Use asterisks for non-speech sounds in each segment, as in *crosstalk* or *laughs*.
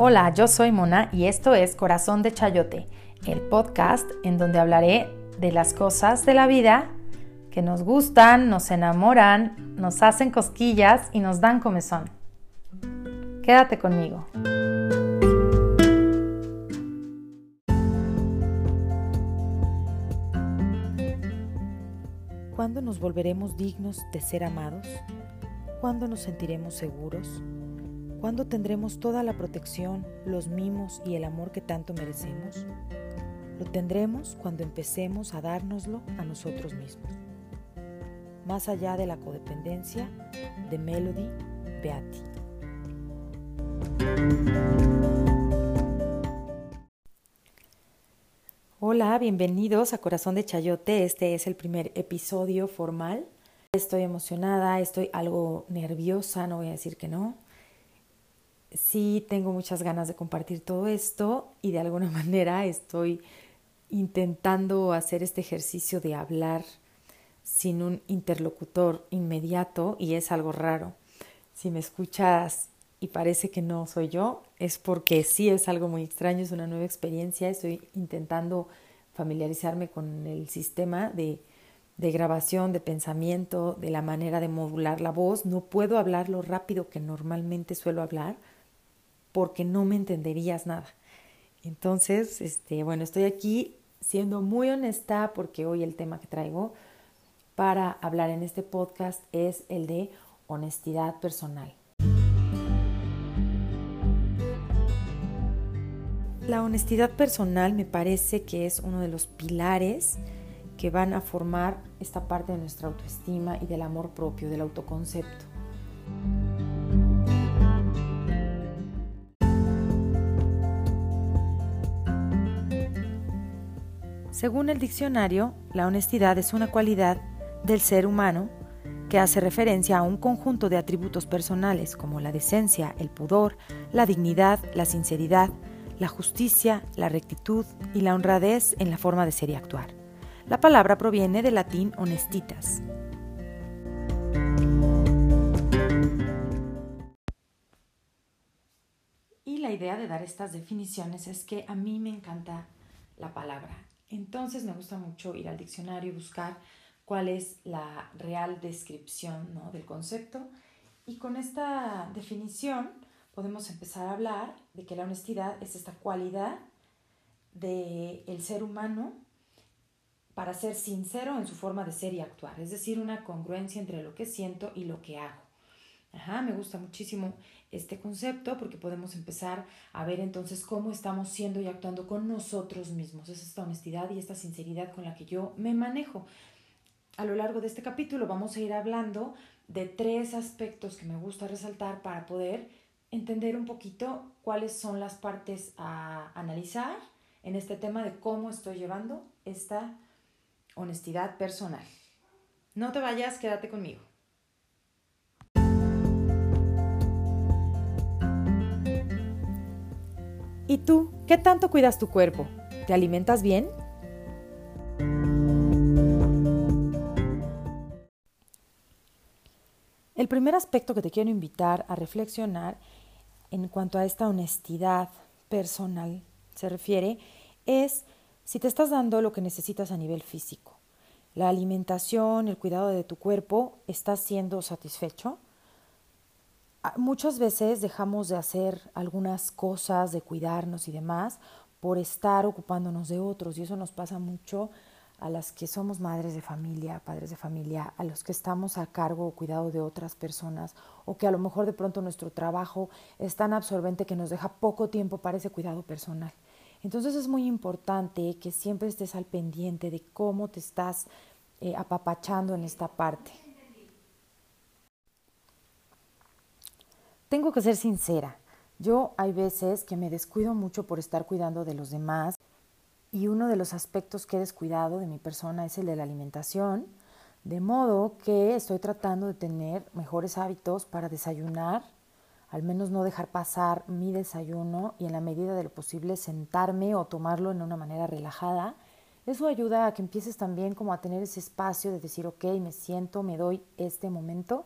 Hola, yo soy Mona y esto es Corazón de Chayote, el podcast en donde hablaré de las cosas de la vida que nos gustan, nos enamoran, nos hacen cosquillas y nos dan comezón. Quédate conmigo. ¿Cuándo nos volveremos dignos de ser amados? ¿Cuándo nos sentiremos seguros? ¿Cuándo tendremos toda la protección, los mimos y el amor que tanto merecemos? Lo tendremos cuando empecemos a dárnoslo a nosotros mismos. Más allá de la codependencia, de Melody Beatty. Hola, bienvenidos a Corazón de Chayote. Este es el primer episodio formal. Estoy emocionada, estoy algo nerviosa, no voy a decir que no sí tengo muchas ganas de compartir todo esto y de alguna *laughs* manera estoy intentando hacer este ejercicio de hablar sin un interlocutor inmediato y es algo raro. Si me escuchas y parece que no soy yo, es porque sí es algo muy extraño, es una nueva experiencia, estoy intentando familiarizarme con el sistema de, de grabación, de pensamiento, de la manera de modular la voz. No puedo hablar lo rápido que normalmente suelo hablar porque no me entenderías nada. Entonces, este, bueno, estoy aquí siendo muy honesta porque hoy el tema que traigo para hablar en este podcast es el de honestidad personal. La honestidad personal me parece que es uno de los pilares que van a formar esta parte de nuestra autoestima y del amor propio, del autoconcepto. Según el diccionario, la honestidad es una cualidad del ser humano que hace referencia a un conjunto de atributos personales como la decencia, el pudor, la dignidad, la sinceridad, la justicia, la rectitud y la honradez en la forma de ser y actuar. La palabra proviene del latín honestitas. Y la idea de dar estas definiciones es que a mí me encanta la palabra entonces me gusta mucho ir al diccionario y buscar cuál es la real descripción del concepto. Y con esta definición podemos empezar a hablar de que la honestidad es esta cualidad del el ser humano para ser sincero en su forma de ser y actuar, es decir, una congruencia entre lo que siento y lo que hago. Ajá, me gusta muchísimo este concepto porque podemos empezar a ver entonces cómo estamos siendo y actuando con nosotros mismos. Es esta honestidad y esta sinceridad con la que yo me manejo. A lo largo de este capítulo vamos a ir hablando de tres aspectos que me gusta resaltar para poder entender un poquito cuáles son las partes a analizar en este tema de cómo estoy llevando esta honestidad personal. No te vayas, quédate conmigo. ¿Y tú, qué tanto cuidas tu cuerpo? ¿Te alimentas bien? El primer aspecto que te quiero invitar a reflexionar en cuanto a esta honestidad personal se refiere es si te estás dando lo que necesitas a nivel físico. La alimentación, el cuidado de tu cuerpo, ¿estás siendo satisfecho? Muchas veces dejamos de hacer algunas cosas, de cuidarnos y demás, por estar ocupándonos de otros. Y eso nos pasa mucho a las que somos madres de familia, padres de familia, a los que estamos a cargo o cuidado de otras personas, o que a lo mejor de pronto nuestro trabajo es tan absorbente que nos deja poco tiempo para ese cuidado personal. Entonces es muy importante que siempre estés al pendiente de cómo te estás eh, apapachando en esta parte. Tengo que ser sincera. Yo hay veces que me descuido mucho por estar cuidando de los demás y uno de los aspectos que he descuidado de mi persona es el de la alimentación, de modo que estoy tratando de tener mejores hábitos para desayunar, al menos no dejar pasar mi desayuno y en la medida de lo posible sentarme o tomarlo en una manera relajada. Eso ayuda a que empieces también como a tener ese espacio de decir, ok, me siento, me doy este momento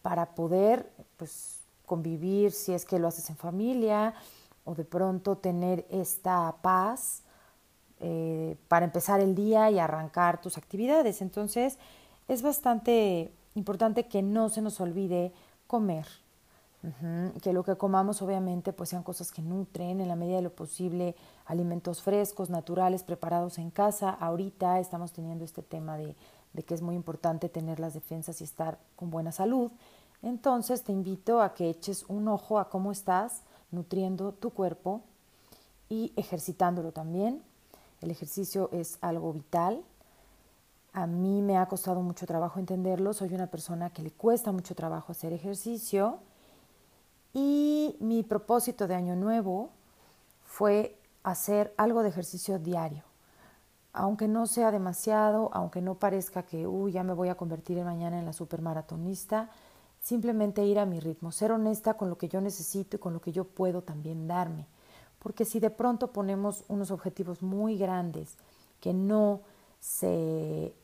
para poder pues convivir si es que lo haces en familia o de pronto tener esta paz eh, para empezar el día y arrancar tus actividades. Entonces es bastante importante que no se nos olvide comer, que lo que comamos obviamente pues sean cosas que nutren en la medida de lo posible, alimentos frescos, naturales, preparados en casa. Ahorita estamos teniendo este tema de, de que es muy importante tener las defensas y estar con buena salud. Entonces te invito a que eches un ojo a cómo estás nutriendo tu cuerpo y ejercitándolo también. El ejercicio es algo vital. A mí me ha costado mucho trabajo entenderlo. Soy una persona que le cuesta mucho trabajo hacer ejercicio. Y mi propósito de año nuevo fue hacer algo de ejercicio diario. Aunque no sea demasiado, aunque no parezca que, uy, ya me voy a convertir mañana en la supermaratonista, simplemente ir a mi ritmo, ser honesta con lo que yo necesito y con lo que yo puedo también darme. Porque si de pronto ponemos unos objetivos muy grandes que no se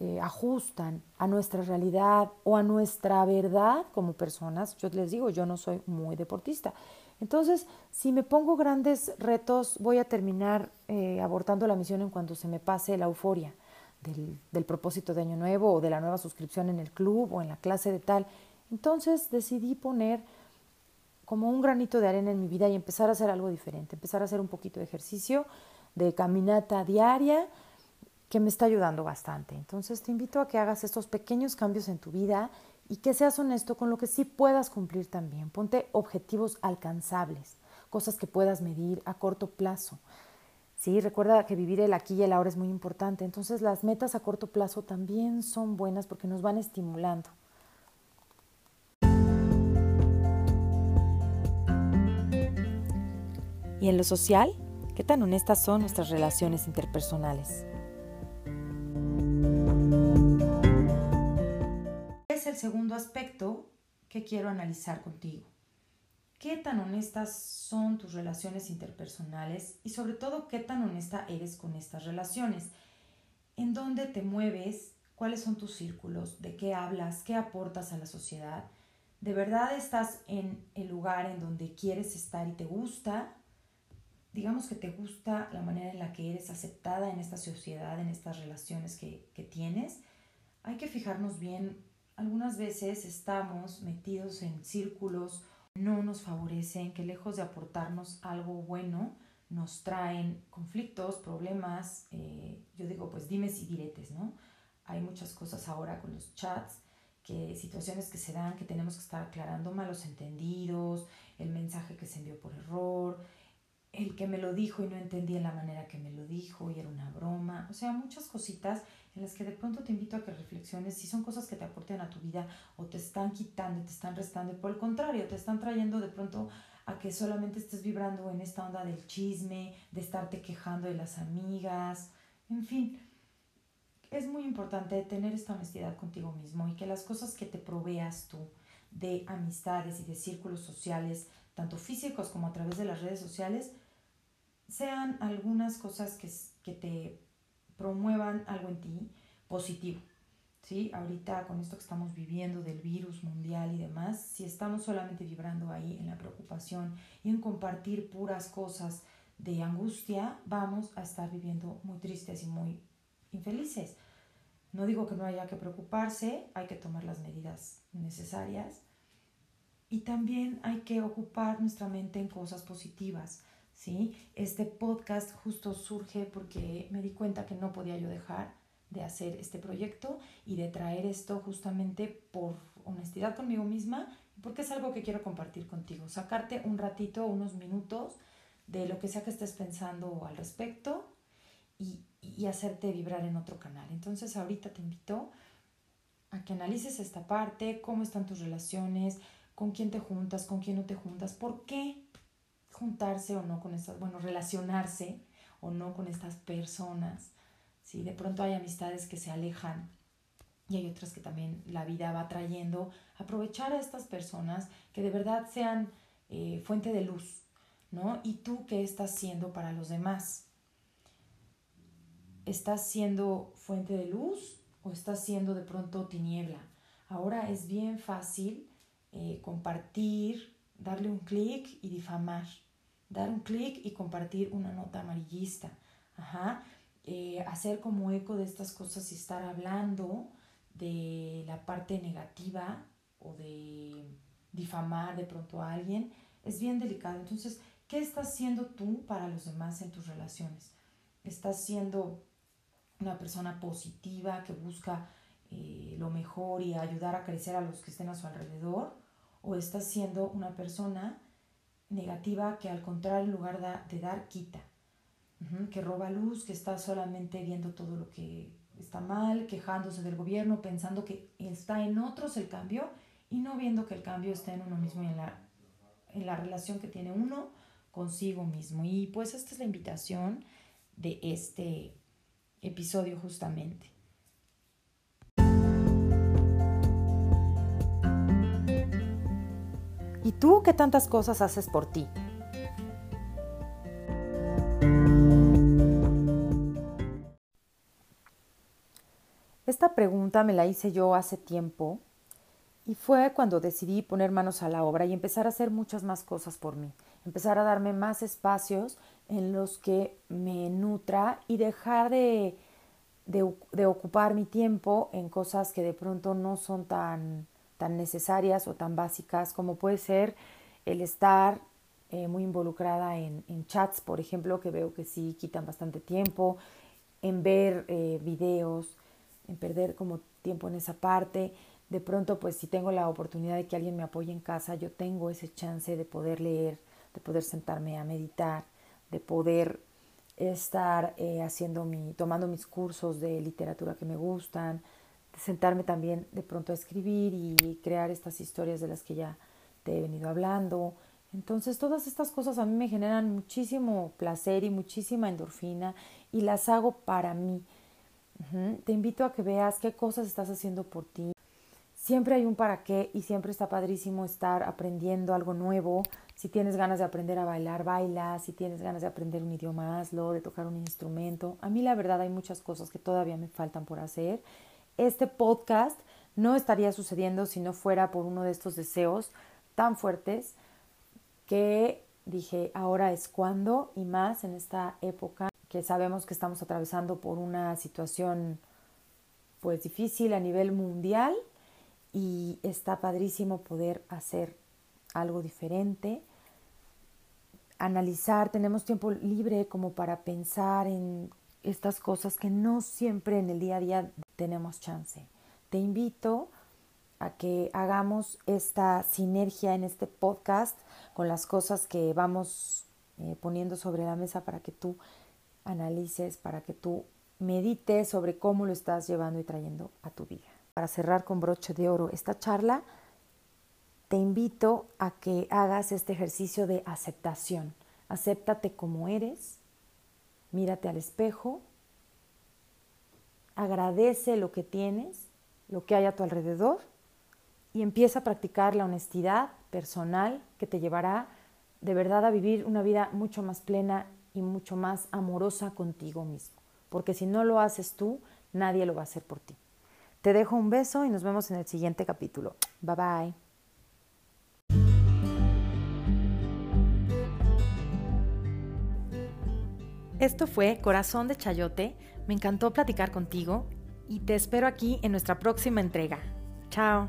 eh, ajustan a nuestra realidad o a nuestra verdad como personas, yo les digo, yo no soy muy deportista. Entonces, si me pongo grandes retos, voy a terminar eh, abortando la misión en cuanto se me pase la euforia del, propósito de Año Nuevo o de la nueva suscripción en el club o en la clase de tal. Entonces decidí poner como un granito de arena en mi vida y empezar a hacer algo diferente, empezar a hacer un poquito de ejercicio, de caminata diaria, que me está ayudando bastante. Entonces te invito a que hagas estos pequeños cambios en tu vida y que seas honesto con lo que sí puedas cumplir también. Ponte objetivos alcanzables, cosas que puedas medir a corto plazo. Sí, recuerda que vivir el aquí y el ahora es muy importante. Entonces las metas a corto plazo también son buenas porque nos van estimulando. Y en lo social, ¿qué tan honestas son nuestras relaciones interpersonales? Es el segundo aspecto que quiero analizar contigo. ¿Qué tan honestas son tus relaciones interpersonales y sobre todo qué tan honesta eres con estas relaciones? ¿En dónde te mueves? ¿Cuáles son tus círculos? ¿De qué hablas? ¿Qué aportas a la sociedad? ¿De verdad estás en el lugar en donde quieres estar y te gusta? digamos que te gusta la manera en la que eres aceptada en esta sociedad, en estas relaciones que, que tienes, hay que fijarnos bien. Algunas veces estamos metidos en círculos no nos favorecen, que lejos de aportarnos algo bueno, nos traen conflictos, problemas, eh, yo digo pues dimes y diretes, ¿no? Hay muchas cosas ahora con los chats, que situaciones que se dan, que tenemos que estar aclarando malos entendidos, el mensaje que se envió por error, el que me lo dijo y no entendí en la manera que me lo dijo y era una broma, o sea, muchas cositas en las que de pronto te invito a que reflexiones si son cosas que te aporten a tu vida o te están quitando, te están restando por el contrario, te están trayendo de pronto a que solamente estés vibrando en esta onda del chisme, de estarte quejando de las amigas, en fin. Es muy importante tener esta honestidad contigo mismo y que las cosas que te proveas tú de amistades y de círculos sociales, tanto físicos como a través de las redes sociales, sean algunas cosas que, que te promuevan algo en ti positivo. ¿sí? Ahorita con esto que estamos viviendo del virus mundial y demás, si estamos solamente vibrando ahí en la preocupación y en compartir puras cosas de angustia, vamos a estar viviendo muy tristes y muy infelices. No digo que no haya que preocuparse, hay que tomar las medidas necesarias y también hay que ocupar nuestra mente en cosas positivas. ¿Sí? Este podcast justo surge porque me di cuenta que no podía yo dejar de hacer este proyecto y de traer esto justamente por honestidad conmigo misma porque es algo que quiero compartir contigo, sacarte un ratito, unos minutos de lo que sea que estés pensando al respecto y, y hacerte vibrar en otro canal. Entonces ahorita te invito a que analices esta parte, cómo están tus relaciones, con quién te juntas, con quién no te juntas, por qué juntarse o no con estas, bueno, relacionarse o no con estas personas. ¿sí? De pronto hay amistades que se alejan y hay otras que también la vida va trayendo. Aprovechar a estas personas que de verdad sean eh, fuente de luz, ¿no? ¿Y tú qué estás siendo para los demás? ¿Estás siendo fuente de luz o estás siendo de pronto tiniebla? Ahora es bien fácil eh, compartir, darle un clic y difamar. Dar un clic y compartir una nota amarillista. Eh, hacer como eco de estas cosas y estar hablando de la parte negativa o de difamar de pronto a alguien es bien delicado. Entonces, ¿qué estás haciendo tú para los demás en tus relaciones? ¿Estás siendo una persona positiva que busca eh, lo mejor y ayudar a crecer a los que estén a su alrededor? ¿O estás siendo una persona negativa que al contrario, en lugar de dar, quita? que roba luz, que está solamente viendo todo lo que está mal, quejándose del gobierno, pensando que está en otros el cambio y no viendo que el cambio está en uno mismo y en la, en la relación que tiene uno consigo mismo. Y pues esta es la invitación de este episodio justamente. ¿Y tú qué tantas cosas haces por ti? Esta pregunta me la hice yo hace tiempo y fue cuando decidí poner manos a la obra y empezar a hacer muchas más cosas por mí, empezar a darme más espacios en los que me nutra y dejar de, de, ocupar mi tiempo en cosas que de pronto no son tan, tan necesarias o tan básicas como puede ser el estar eh, muy involucrada en, chats, por ejemplo, que veo que sí quitan bastante tiempo, en ver eh, videos, en perder como tiempo en esa parte. De pronto, pues si tengo la oportunidad de que alguien me apoye en casa, yo tengo ese chance de poder leer, de poder sentarme a meditar, de poder estar eh, haciendo mi, tomando mis cursos de literatura que me gustan, sentarme también de pronto a escribir y crear estas historias de las que ya te he venido hablando. Entonces todas estas cosas a mí me generan muchísimo placer y muchísima endorfina y las hago para mí. Te invito a que veas qué cosas estás haciendo por ti. Siempre hay un para qué y siempre está padrísimo estar aprendiendo algo nuevo. Si tienes ganas de aprender a bailar, baila. Si tienes ganas de aprender un idioma, hazlo, de tocar un instrumento. A mí la verdad hay muchas cosas que todavía me faltan por hacer. Este podcast no estaría sucediendo si no fuera por uno de estos deseos tan fuertes que dije, ahora es cuando y más en esta época que sabemos que estamos atravesando por una situación pues difícil a nivel mundial y está padrísimo poder hacer algo diferente, analizar, tenemos tiempo libre como para pensar en estas cosas que no siempre en el día a día tenemos chance. Te invito a que hagamos esta sinergia en este podcast con las cosas que vamos eh, poniendo sobre la mesa para que tú analices, para que tú medites sobre cómo lo estás llevando y trayendo a tu vida. Para cerrar con broche de oro esta charla, te invito a que hagas este ejercicio de aceptación. Acéptate como eres, mírate al espejo, agradece lo que tienes, lo que hay a tu alrededor y empieza a practicar la honestidad personal que te llevará de verdad a vivir una vida mucho más plena y mucho más amorosa contigo mismo. Porque si no lo haces tú, nadie lo va a hacer por ti. Te dejo un beso y nos vemos en el siguiente capítulo. Bye bye. Esto fue Corazón de Chayote. Me encantó platicar contigo y te espero aquí en nuestra próxima entrega. Chao.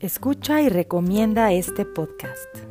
Escucha y recomienda este podcast.